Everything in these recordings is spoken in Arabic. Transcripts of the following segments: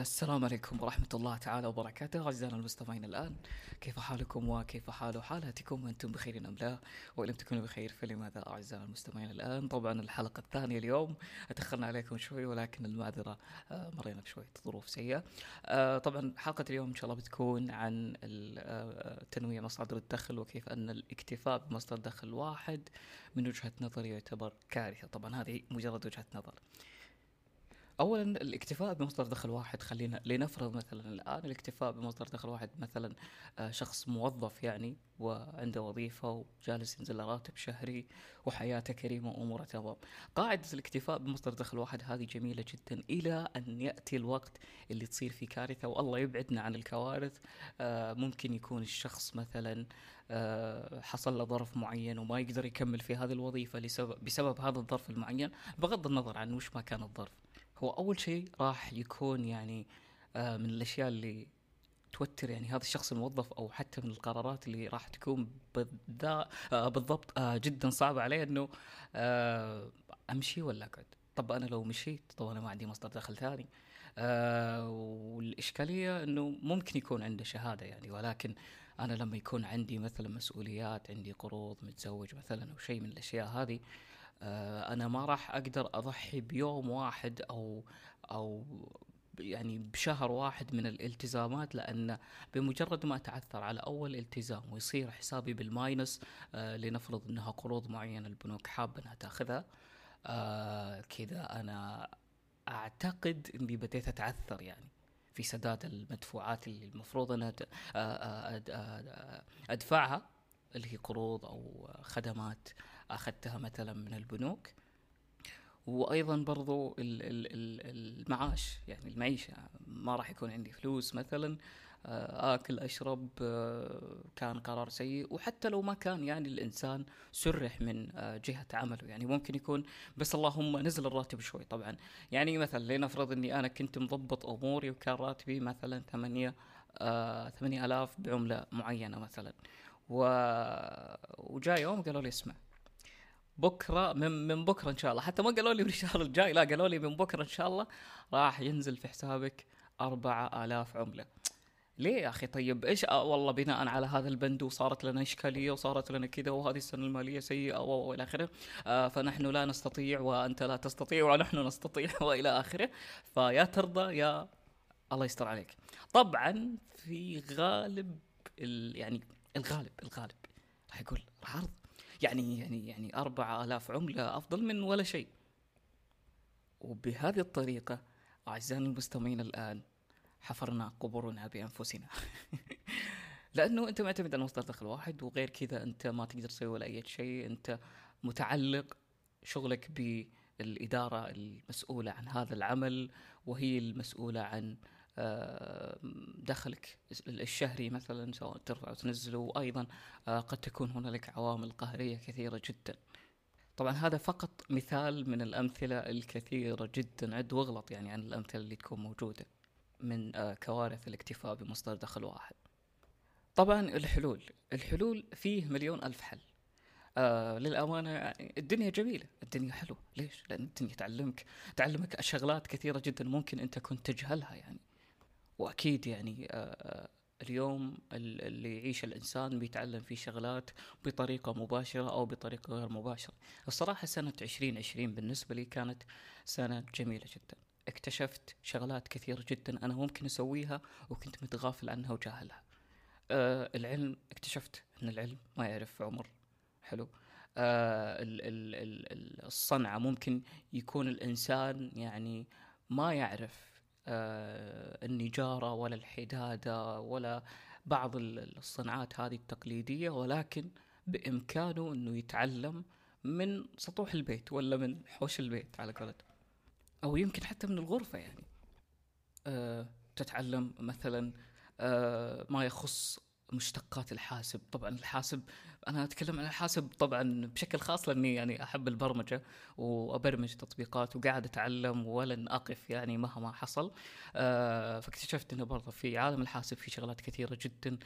السلام عليكم ورحمة الله تعالى وبركاته. أعزائنا المستمعين الآن كيف حالكم وكيف حال حالاتكم أنتم بخير أم لا؟ وإن لم تكونوا بخير فلماذا أعزائنا المستمعين الآن؟ طبعا الحلقة الثانية اليوم تأخرنا عليكم شوي ولكن المعذرة آه، مرينا بشوية ظروف سيئة. آه، طبعا حلقة اليوم إن شاء الله بتكون عن آه، تنويع مصادر الدخل وكيف أن الاكتفاء بمصدر دخل واحد من وجهة نظري يعتبر كارثة. طبعا هذه مجرد وجهة نظر. اولا الاكتفاء بمصدر دخل واحد خلينا لنفرض مثلا الآن الاكتفاء بمصدر دخل واحد مثلا آه، شخص موظف يعني وعنده وظيفة وجالس ينزل راتب شهري وحياته كريمة وأموره تمام. قاعدة الاكتفاء بمصدر دخل واحد هذه جميلة جدا إلى أن يأتي الوقت اللي تصير فيه كارثة والله يبعدنا عن الكوارث آه، ممكن يكون الشخص مثلا آه، حصل له ظرف معين وما يقدر يكمل في هذه الوظيفة لسبب بسبب هذا الظرف المعين بغض النظر عن وش ما كان الظرف. هو أول شيء راح يكون يعني آه، من الأشياء اللي توتر يعني هذا الشخص الموظف أو حتى من القرارات اللي راح تكون آه، بالضبط آه، جدا صعبه عليه إنه أمشي ولا أقعد؟ طب أنا لو مشيت طب أنا ما عندي مصدر دخل ثاني. آه والإشكالية إنه ممكن يكون عنده شهادة يعني ولكن أنا لما يكون عندي مثلا مسؤوليات عندي قروض متزوج مثلا أو شيء من الأشياء هذه أنا ما راح أقدر أضحي بيوم واحد أو أو يعني بشهر واحد من الالتزامات لأن بمجرد ما أتعثر على أول التزام ويصير حسابي بالماينس آه لنفرض إنها قروض معينة البنوك حابة إنها تأخذها آه كذا أنا أعتقد إني بديت أتعثر يعني في سداد المدفوعات اللي المفروض أنا آه، آه، آه، أدفعها اللي هي قروض أو خدمات أخذتها مثلا من البنوك. وأيضا برضو ال- ال- ال- المعاش يعني المعيشة. ما راح يكون عندي فلوس مثلا آه، آكل أشرب آه، كان قرار سيء. وحتى لو ما كان يعني الإنسان سرح من آه، جهة عمله. يعني ممكن يكون بس اللهم نزل الراتب شوي طبعا. يعني مثلا لنفرض إني أنا كنت مضبط أموري وكان راتبي مثلا ثمانية آه، ثمانية آلاف بعملة معينة مثلا. و... وجاء يوم قالوا لي اسمع بكرة من من بكرة إن شاء الله. حتى ما قالوا لي من الشهر الجاي لا قالوا لي من بكرة إن شاء الله راح ينزل في حسابك أربعة آلاف عملة. ليه يا أخي؟ طيب إيش آه والله بناء على هذا البند وصارت لنا إشكالية وصارت لنا كذا وهذه السنة المالية سيئة وإلى آخره. آه فنحن لا نستطيع وأنت لا تستطيع ونحن نستطيع وإلى آخره. فيا ترضى يا الله يستر عليك. طبعا في غالب ال يعني الغالب الغالب راح يقول راح أرضى. يعني يعني يعني أربعة آلاف عملة أفضل من ولا شيء. وبهذه الطريقة أعزائنا المستمعين الآن حفرنا قبورنا بأنفسنا. لأنه أنت معتمد على مصدر دخل واحد وغير كذا أنت ما تقدر تسوي ولا أي شيء. أنت متعلق شغلك بالإدارة المسؤولة عن هذا العمل وهي المسؤولة عن دخلك الشهري مثلا سواء ترفع وتنزله وأيضا آه، قد تكون هنالك عوامل قهرية كثيرة جدا. طبعا هذا فقط مثال من الأمثلة الكثيرة جدا عد واغلط يعني عن الأمثلة اللي تكون موجودة من آه، كوارث الاكتفاء بمصدر دخل واحد. طبعا الحلول، الحلول فيه مليون ألف حل. آه يعني الدنيا جميلة، الدنيا حلوة، ليش؟ لأن الدنيا تعلمك تعلمك شغلات كثيرة جدا ممكن أنت كنت تجهلها يعني. وأكيد يعني آه، آه، اليوم ال- اللي يعيش الإنسان بيتعلم فيه شغلات بطريقة مباشرة أو بطريقة غير مباشرة. الصراحة سنة 2020 بالنسبة لي كانت سنة جميلة جدا. اكتشفت شغلات كثيرة جدا أنا ممكن أسويها وكنت متغافل عنها وجاهلها. آه العلم اكتشفت إن العلم ما يعرف عمر حلو آه ال ال ال ال- الصنعة ممكن يكون الإنسان يعني ما يعرف آه النجارة ولا الحدادة ولا بعض ال- الصناعات هذه التقليدية ولكن بإمكانه إنه يتعلم من سطوح البيت ولا من حوش البيت على قولتهم. أو يمكن حتى من الغرفة يعني. آه تتعلم مثلا آه ما يخص مشتقات الحاسب. طبعا الحاسب أنا أتكلم عن الحاسب طبعا بشكل خاص لأني يعني أحب البرمجة وأبرمج تطبيقات وقاعد أتعلم ولن أقف يعني مهما حصل. آه فاكتشفت إنه برضه في عالم الحاسب في شغلات كثيرة جدا.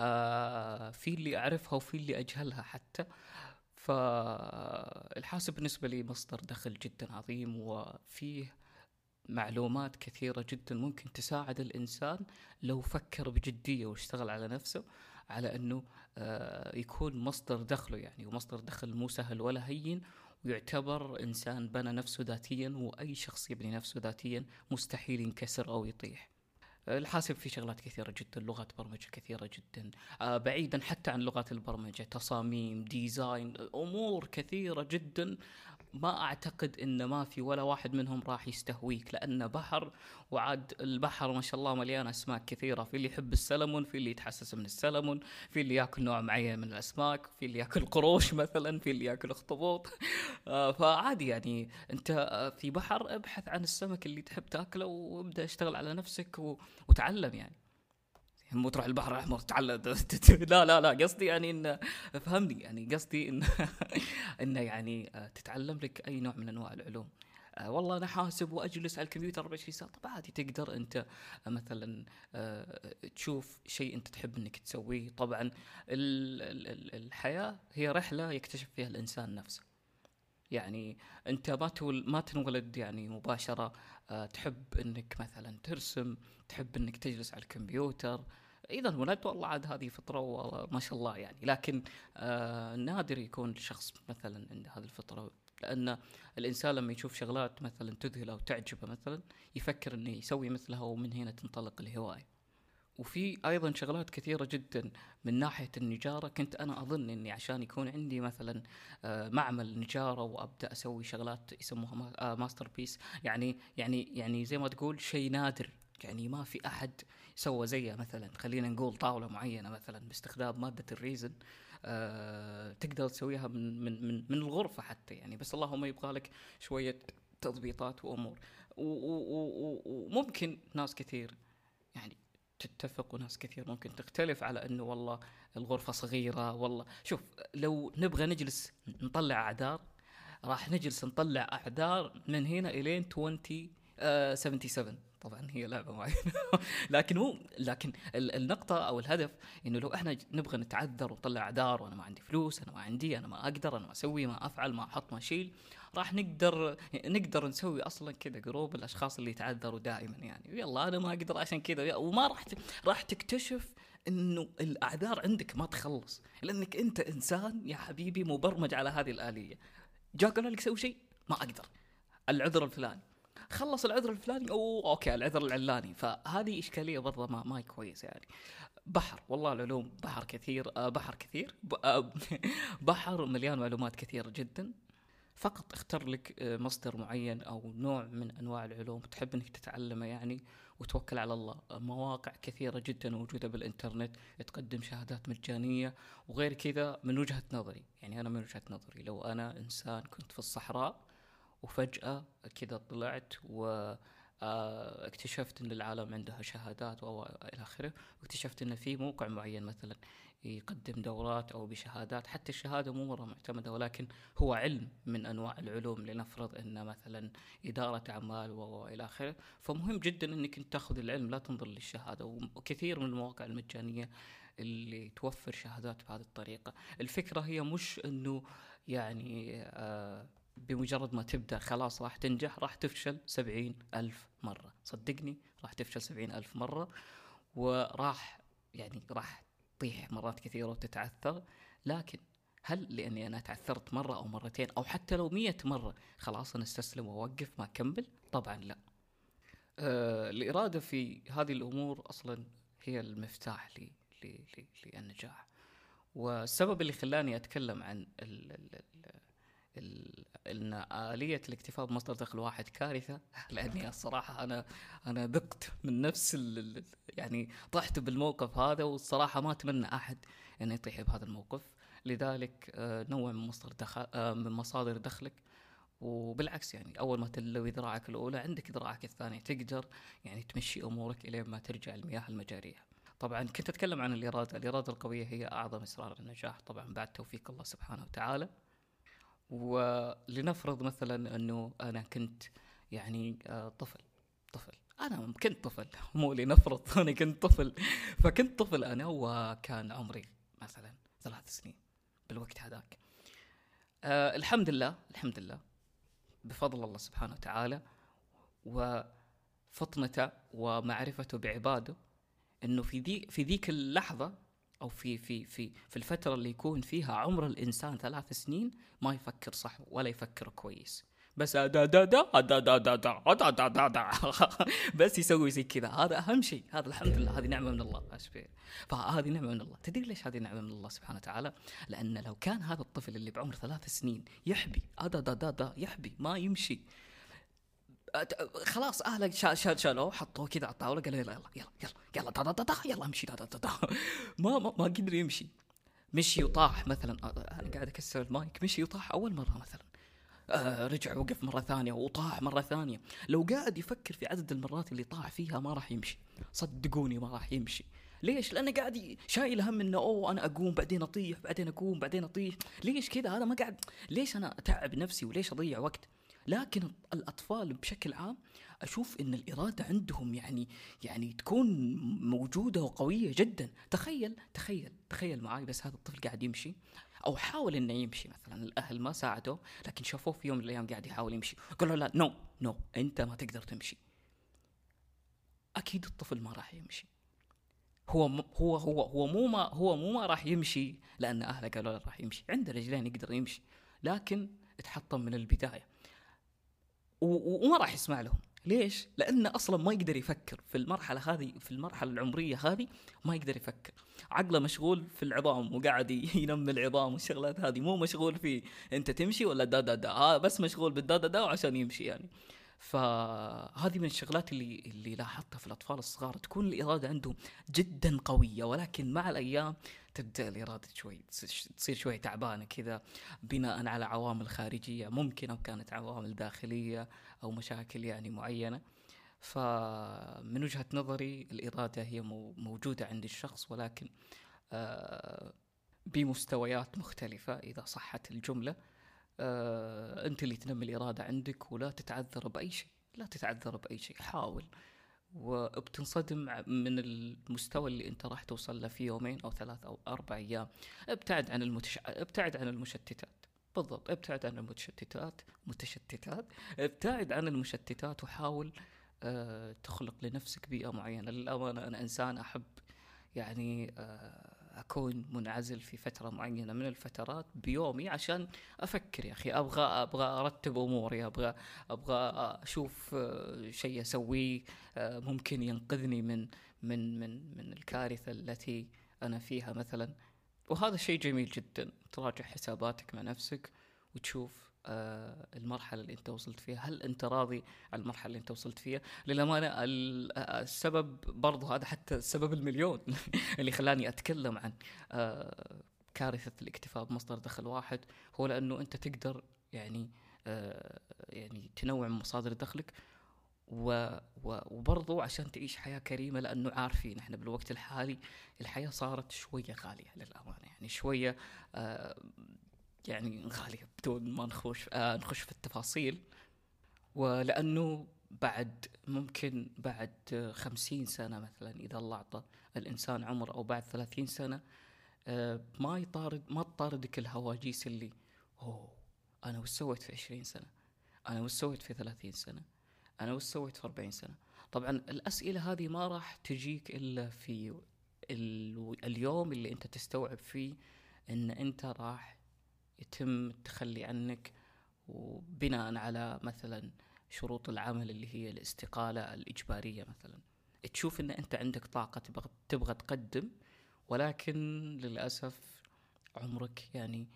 آه في اللي أعرفها وفي اللي أجهلها حتى. فالحاسب بالنسبة لي مصدر دخل جدا عظيم وفيه معلومات كثيرة جدا ممكن تساعد الإنسان لو فكر بجدية واشتغل على نفسه على أنه آه، يكون مصدر دخله يعني ومصدر دخل مو سهل ولا هين ويعتبر إنسان بنى نفسه ذاتيا وأي شخص يبني نفسه ذاتيا مستحيل ينكسر أو يطيح. الحاسب في شغلات كثيرة جدا لغات برمجة كثيرة جدا آه بعيدا حتى عن لغات البرمجة تصاميم design أمور كثيرة جدا ما أعتقد إن ما في ولا واحد منهم راح يستهويك لأنه بحر وعاد البحر ما شاء الله مليان أسماك كثيرة في اللي يحب السلمون في اللي يتحسس من السلمون في اللي ياكل نوع معين من الأسماك في اللي ياكل قروش مثلا في اللي ياكل اخطبوط. آه، فعادي يعني أنت آه، في بحر ابحث عن السمك اللي تحب تاكله وابدأ اشتغل على نفسك وتعلم يعني. مو تروح البحر الأحمر تعلم لا لا لا قصدي يعني إن فهمني يعني قصدي إن انه يعني آه، تتعلم لك أي نوع من أنواع العلوم. آه والله أنا حاسب وأجلس على الكمبيوتر 24 ساعة. طب عادي تقدر أنت مثلا آه تشوف شيء أنت تحب إنك تسويه. طبعا ال ال الحياة هي رحلة يكتشف فيها الإنسان نفسه. يعني انت ما ما تنولد يعني مباشرة آه تحب انك مثلا ترسم تحب انك تجلس على الكمبيوتر. إذا انولدت والله عاد هذه فطرة وما شاء الله يعني. لكن آه نادر يكون شخص مثلا عنده هذه الفطرة لأن الإنسان لما يشوف شغلات مثلا تذهله أو تعجبه مثلا يفكر إنه يسوي مثلها ومن هنا تنطلق الهواية. وفي أيضا شغلات كثيرة جدا من ناحية النجارة. كنت أنا أظن إني عشان يكون عندي مثلا آه، معمل نجارة وأبدأ أسوي شغلات يسموها masterpiece يعني يعني يعني زي ما تقول شيء نادر. يعني ما في أحد سوى زيها مثلا. خلينا نقول طاولة معينة مثلا باستخدام مادة ال resin آه تقدر تسويها من من من من الغرفة حتى يعني. بس اللهم يبغى لك شوية تضبيطات وأمور. وممكن ناس كثير يعني تتفق وناس كثير ممكن تختلف على إنه والله الغرفة صغيرة والله شوف لو نبغى نجلس نطلع أعذار راح نجلس نطلع أعذار من هنا إلين 20 آه 77 طبعا هي لعبة معينة. لكن مو لكن النقطة أو الهدف إنه لو إحنا نبغى نتعذر ونطلع اعذار وأنا ما عندي فلوس أنا ما عندي أنا ما أقدر أنا ما أسوي ما أفعل ما أحط ما أشيل راح نقدر نقدر نسوي أصلا كذا جروب الأشخاص اللي يتعذروا دائما يعني. يلا أنا ما أقدر عشان كذا وما راح راح تكتشف إنه الأعذار عندك ما تخلص. لأنك أنت إنسان يا حبيبي مبرمج على هذه الآلية. جاء قال لك سوي شيء؟ ما أقدر. العذر الفلاني. خلص العذر الفلاني أو أوكي العذر العلاني. فهذه إشكالية برضه ما ما كويس يعني. بحر والله العلوم بحر كثير آه بحر كثير آه بحر مليان معلومات كثيرة جدا. فقط اختر لك آه مصدر معين أو نوع من أنواع العلوم تحب إنك تتعلمه يعني وتوكل على الله. مواقع كثيرة جدا موجودة بالإنترنت تقدم شهادات مجانية وغير كذا من وجهة نظري. يعني أنا من وجهة نظري لو أنا إنسان كنت في الصحراء وفجأة كذا طلعت و آه، اكتشفت إن العالم عندها شهادات والى آخره. واكتشفت إن في موقع معين مثلا يقدم دورات أو بشهادات. حتى الشهادة مو مرة معتمدة ولكن هو علم من أنواع العلوم لنفرض إن مثلا إدارة أعمال والى آخره. فمهم جدا إنك أنت تاخذ العلم لا تنظر للشهادة. وكثير من المواقع المجانية اللي توفر شهادات بهذه الطريقة. الفكرة هي مش إنه يعني آه بمجرد ما تبدأ خلاص راح تنجح راح تفشل سبعين ألف مرة. صدقني راح تفشل سبعين ألف مرة وراح يعني راح تطيح مرات كثيرة وتتعثر. لكن هل لأني أنا تعثرت مرة أو مرتين أو حتى لو مية مرة خلاص أنا استسلم وأوقف ما أكمل؟ طبعا لا. آه الإرادة في هذه الأمور أصلا هي المفتاح لي للنجاح. والسبب اللي خلاني أتكلم عن ال ال ال إن آلية الاكتفاء بمصدر دخل واحد كارثة لأني الصراحة أنا أنا ذقت من نفس يعني طحت بالموقف هذا والصراحة ما أتمنى أحد انه يطيح بهذا الموقف لذلك آه، نوع من مصدر دخل آه، من مصادر دخلك وبالعكس يعني أول ما تلوي ذراعك الأولى عندك ذراعك الثانية تقدر يعني تمشي أمورك إلين ما ترجع المياه المجارية. طبعا كنت أتكلم عن الإرادة، الإرادة القوية هي أعظم اسرار النجاح طبعا بعد توفيق الله سبحانه وتعالى. ولنفرض مثلا أنه أنا كنت يعني آه، طفل طفل. أنا كنت طفل مو لنفرض أنا كنت طفل. فكنت طفل أنا وكان عمري مثلا ثلاث سنين بالوقت هذاك. أه الحمد لله الحمد لله بفضل الله سبحانه وتعالى وفطنته ومعرفته بعباده إنه في ذي في ذيك اللحظة أو في في في في الفترة اللي يكون فيها عمر الانسان ثلاث سنين ما يفكر صح ولا يفكر كويس بس دا دا دا دا دا دا دا دا دا دا دا بس يسوي زي كذا هذا اهم شيء هذا الحمد لله هذه نعمه من الله فهذه نعمه من الله تدري ليش هذه نعمه من الله سبحانه وتعالى لأن لو كان هذا الطفل اللي بعمر ثلاث سنين يحبي دا دا دا دا يحبي ما يمشي خلاص اهله شال شالوه حطوه كذا على الطاولة قالوا يلا يلا يلا يلا دا دا دا يلا امشي دا دا دا. ما ما, ما قدر يمشي مشي وطاح مثلا أنا قاعد أكسر المايك مشي وطاح أول مرة مثلا آه رجع وقف مرة ثانية وطاح مرة ثانية لو قاعد يفكر في عدد المرات اللي طاح فيها ما راح يمشي صدقوني ما راح يمشي ليش؟ لأنه قاعد شايل هم إنه أوه أنا أقوم بعدين أطيح بعدين أقوم بعدين أطيح، ليش كذا؟ هذا ما قاعد ليش أنا أتعب نفسي وليش أضيع وقت؟ لكن الأطفال بشكل عام أشوف إن الإرادة عندهم يعني يعني تكون موجودة وقوية جدا. تخيل تخيل تخيل معي بس هذا الطفل قاعد يمشي أو حاول إنه يمشي مثلا. الأهل ما ساعدوه لكن شافوه في يوم من الأيام قاعد يحاول يمشي. قالوا لا نو نو أنت ما تقدر تمشي. أكيد الطفل ما راح يمشي. هو هو هو هو مو ما هو مو ما راح يمشي لأن أهله قالوا له راح يمشي. عنده رجلين يقدر يمشي. لكن اتحطم من البداية. وما راح يسمع لهم. ليش؟ لأنه أصلا ما يقدر يفكر في المرحلة هذه في المرحلة العمرية هذه ما يقدر يفكر. عقله مشغول في العظام وقاعد ينمي العظام والشغلات هذه. مو مشغول في أنت تمشي ولا دا دا دا. آه بس مشغول بالدا دا دا عشان يمشي يعني. فهذه من الشغلات اللي اللي لاحظتها في الأطفال الصغار. تكون الإرادة عندهم جدا قوية ولكن مع الأيام تبدأ الإرادة شوي تصير شوي تعبانة كذا بناء على عوامل خارجية ممكن أو كانت عوامل داخلية أو مشاكل يعني معينة. فمن وجهة نظري الإرادة هي موجودة عند الشخص ولكن آه، بمستويات مختلفة إذا صحت الجملة. آه، أنت اللي تنمي الإرادة عندك ولا تتعذر بأي شيء لا تتعذر بأي شيء حاول. وبتنصدم من المستوى اللي أنت راح توصل له في يومين أو ثلاث أو أربع أيام. ابتعد عن المتش... ابتعد عن المشتتات. بالضبط ابتعد عن المتشتتات متشتتات. ابتعد عن المشتتات وحاول أه تخلق لنفسك بيئة معينة. للأمانة أنا إنسان أحب يعني أه أكون منعزل في فترة معينة من الفترات بيومي عشان أفكر يا أخي أبغى أبغى أرتب أموري أبغى أبغى أشوف آه، شيء أسويه آه، ممكن ينقذني من من من من الكارثة التي أنا فيها مثلا. وهذا شيء جميل جدا تراجع حساباتك مع نفسك وتشوف المرحلة اللي انت وصلت فيها؟ هل انت راضي عن المرحلة اللي انت وصلت فيها؟ للأمانة آه، السبب برضو هذا حتى السبب المليون اللي خلاني أتكلم عن آه، كارثة الاكتفاء بمصدر دخل واحد هو لأنه انت تقدر يعني يعني تنوع من مصادر دخلك و وبرضو عشان تعيش حياة كريمة لأنه عارفين إحنا بالوقت الحالي الحياة صارت شوية غالية للأمانة يعني شوية يعني غالية بدون ما نخش آه نخش في التفاصيل. ولأنه بعد ممكن بعد خمسين سنة مثلا إذا الله أعطى الإنسان عمر أو بعد ثلاثين سنة آه ما يطارد ما تطاردك الهواجيس اللي أوه أنا وش سويت في عشرين سنة؟ أنا وش سويت في ثلاثين سنة؟ أنا وش سويت في أربعين سنة؟ طبعا الأسئلة هذه ما راح تجيك إلا في اليوم اللي أنت تستوعب فيه أن أنت راح يتم التخلي عنك وبناء على مثلا شروط العمل اللي هي الاستقالة الإجبارية مثلا. تشوف إن أنت عندك طاقة تبغى, تبغى تقدم ولكن للأسف عمرك يعني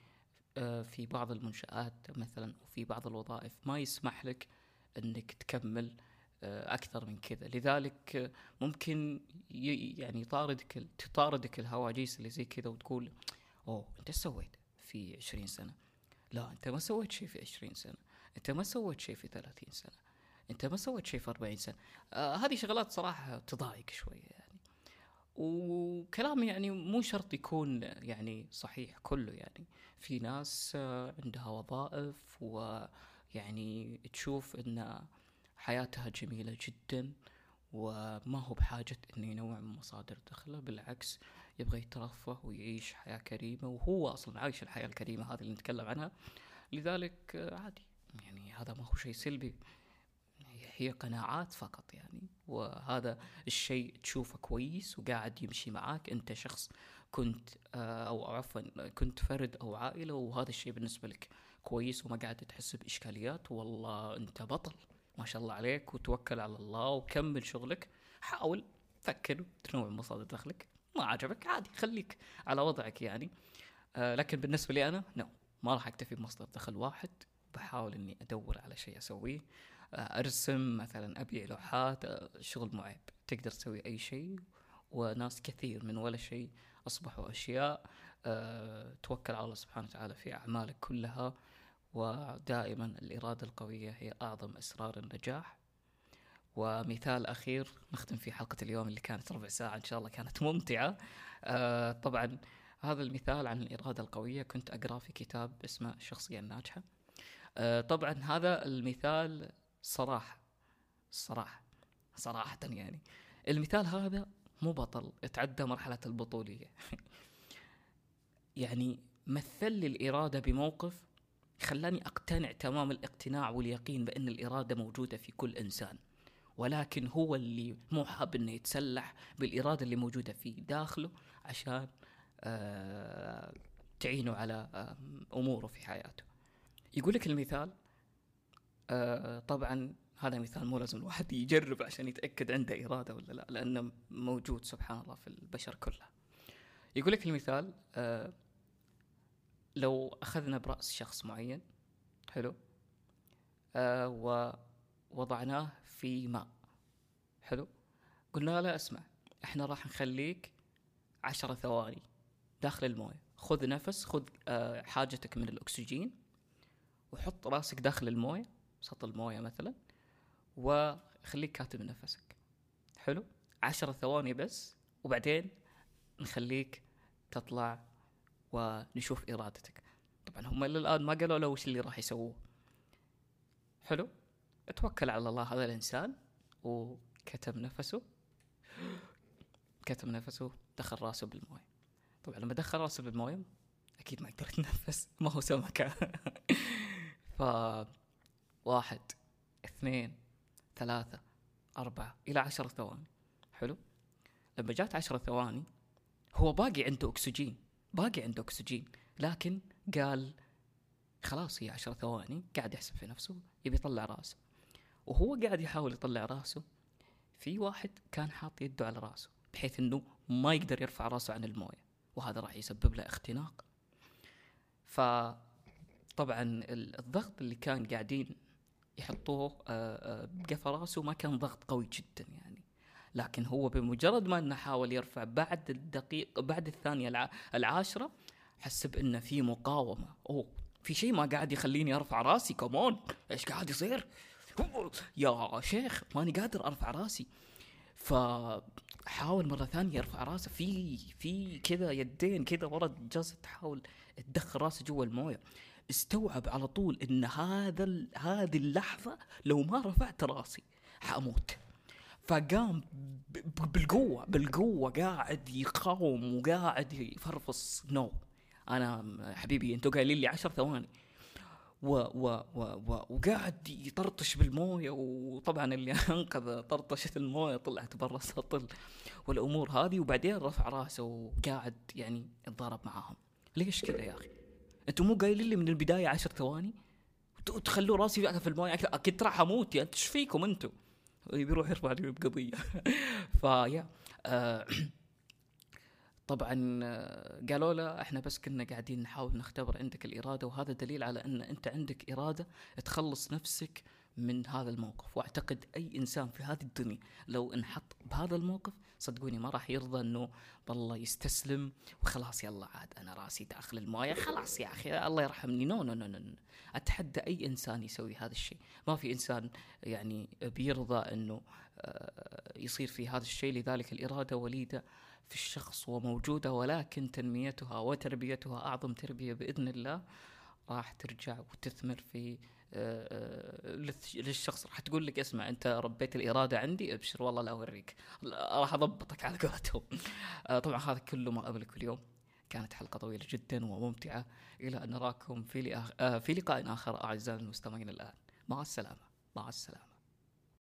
آه، في بعض المنشآت مثلا وفي بعض الوظائف ما يسمح لك إنك تكمل آه، أكثر من كذا. لذلك ممكن يعني يطاردك تطاردك الهواجيس اللي زي كذا وتقول أوه أنت سويت؟ في عشرين سنة. لا أنت ما سويت شيء في عشرين سنة. أنت ما سويت شيء في ثلاثين سنة. أنت ما سويت شيء في أربعين سنة. آه هذه شغلات صراحة تضايق شوية يعني. وكلام يعني مو شرط يكون يعني صحيح كله يعني. في ناس آه عندها وظائف ويعني تشوف إن حياتها جميلة جدا وما هو بحاجة إنه ينوع من مصادر دخله. بالعكس يبغى يترفه ويعيش حياة كريمة وهو أصلا عايش الحياة الكريمة هذه اللي نتكلم عنها. لذلك عادي. يعني هذا ما هو شيء سلبي. هي قناعات فقط يعني. وهذا الشيء تشوفه كويس وقاعد يمشي معاك. أنت شخص كنت آه، أو عفوا كنت فرد أو عائلة وهذا الشيء بالنسبة لك كويس وما قاعد تحس بإشكاليات. والله أنت بطل. ما شاء الله عليك وتوكل على الله وكمل شغلك. حاول فكر تنوع مصادر دخلك. ما عجبك عادي خليك على وضعك يعني. آه لكن بالنسبة لي أنا نو ما راح أكتفي بمصدر دخل واحد. بحاول إني أدور على شيء أسويه. آه أرسم مثلا أبيع لوحات آه شغل معيب تقدر تسوي أي شيء. وناس كثير من ولا شيء أصبحوا أشياء. أه توكل على الله سبحانه وتعالى في أعمالك كلها. ودائما الإرادة القوية هي أعظم اسرار النجاح. ومثال أخير نختم في حلقة اليوم اللي كانت ربع ساعة إن شاء الله كانت ممتعة. أه طبعا هذا المثال عن الإرادة القوية. كنت اقراه في كتاب اسمه الشخصيه الناجحة. أه طبعا هذا المثال صراحة صراحة صراحة يعني. المثال هذا مو بطل تعدى مرحلة البطولية. يعني مثل لي الإرادة بموقف خلاني أقتنع تمام الاقتناع واليقين بأن الإرادة موجودة في كل إنسان. ولكن هو اللي مو حاب إنه يتسلح بالإرادة اللي موجودة في داخله عشان آه تعينه على آه أموره في حياته. يقول لك المثال آه طبعا هذا مثال مو لازم الواحد يجرب عشان يتأكد عنده إرادة ولا لا لأنه موجود سبحان الله في البشر كلها. يقول لك المثال آه لو أخذنا برأس شخص معين حلو آه ووضعناه في ماء. حلو؟ قلنا له اسمع إحنا راح نخليك عشرة ثواني داخل الموية. خذ نفس خذ آه حاجتك من الأكسجين وحط راسك داخل الموية سطح الموية مثلا وخليك كاتب نفسك. حلو؟ عشرة ثواني بس وبعدين نخليك تطلع ونشوف إرادتك. طبعا هم إلى الآن ما قالوا له وش اللي راح يسووه. حلو؟ توكل على الله هذا الإنسان. وكتم نفسه. كتم نفسه دخل راسه بالموية. طبعا لما دخل راسه بالموية أكيد ما يقدر يتنفس ما هو سمكه ف واحد اثنين ثلاثة أربعة إلى عشر ثواني. حلو؟ لما جات عشر ثواني هو باقي عنده أكسجين. باقي عنده أكسجين. لكن قال خلاص هي عشر ثواني قاعد يحسب في نفسه يبي يطلع راسه. وهو قاعد يحاول يطلع راسه في واحد كان حاط يده على راسه بحيث إنه ما يقدر يرفع راسه عن الموية وهذا راح يسبب له اختناق. ف طبعا الضغط اللي كان قاعدين يحطوه بقفا راسه ما كان ضغط قوي جدا يعني. لكن هو بمجرد ما إنه حاول يرفع بعد الدقيقه بعد الثانية العاشرة حس بإنه في مقاومة. أوه في شيء ما قاعد يخليني أرفع راسي؟ كمون إيش قاعد يصير؟ يا شيخ ماني قادر أرفع راسي. فحاول مرة ثانية يرفع راسه في في كذا يدين كذا ورا جالسة تحاول تدخل راسه جوا الموية. استوعب على طول إن هذا هذه اللحظة لو ما رفعت راسي حأموت. فقام بالقوة بالقوة قاعد يقاوم وقاعد يفرفص. نو أنا حبيبي أنتوا قايلين لي عشر ثواني. و و و و وقاعد يطرطش بالموية وطبعا اللي أنقذ طرطشة الموية طلعت برا السطل والأمور هذه وبعدين رفع راسه وقاعد يعني يتضارب معاهم ليش كذا يا أخي؟ أنتم مو قايلين لي من البداية عشر ثواني؟ تخلوا راسي في الموية أكيد راح أموت يعني إيش فيكم أنتم؟ بيروح يرفع لي بقضية فيا آه طبعا قالوا له إحنا بس كنا قاعدين نحاول نختبر عندك الإرادة وهذا دليل على إن أنت عندك إرادة تخلص نفسك من هذا الموقف. وأعتقد أي إنسان في هذه الدنيا لو انحط بهذا الموقف صدقوني ما راح يرضى إنه والله يستسلم وخلاص يلا عاد أنا راسي داخل الموية خلاص يا أخي الله يرحمني. no no no no أتحدى أي إنسان يسوي هذا الشيء. ما في إنسان يعني بيرضى إنه آه، يصير في هذا الشيء. لذلك الإرادة وليدة في الشخص وموجودة ولكن تنميتها وتربيتها أعظم تربية بإذن الله راح ترجع وتثمر في آه، آه، للشخص. راح تقول لك اسمع أنت ربيت الإرادة عندي أبشر والله لا أوريك. راح أضبطك على قولتهم. آه، طبعا هذا كله ما املك اليوم. كانت حلقة طويلة جدا وممتعة. إلى أن نراكم في في لقاء آخر أعزائي المستمعين الآن. مع السلامة. مع السلامة.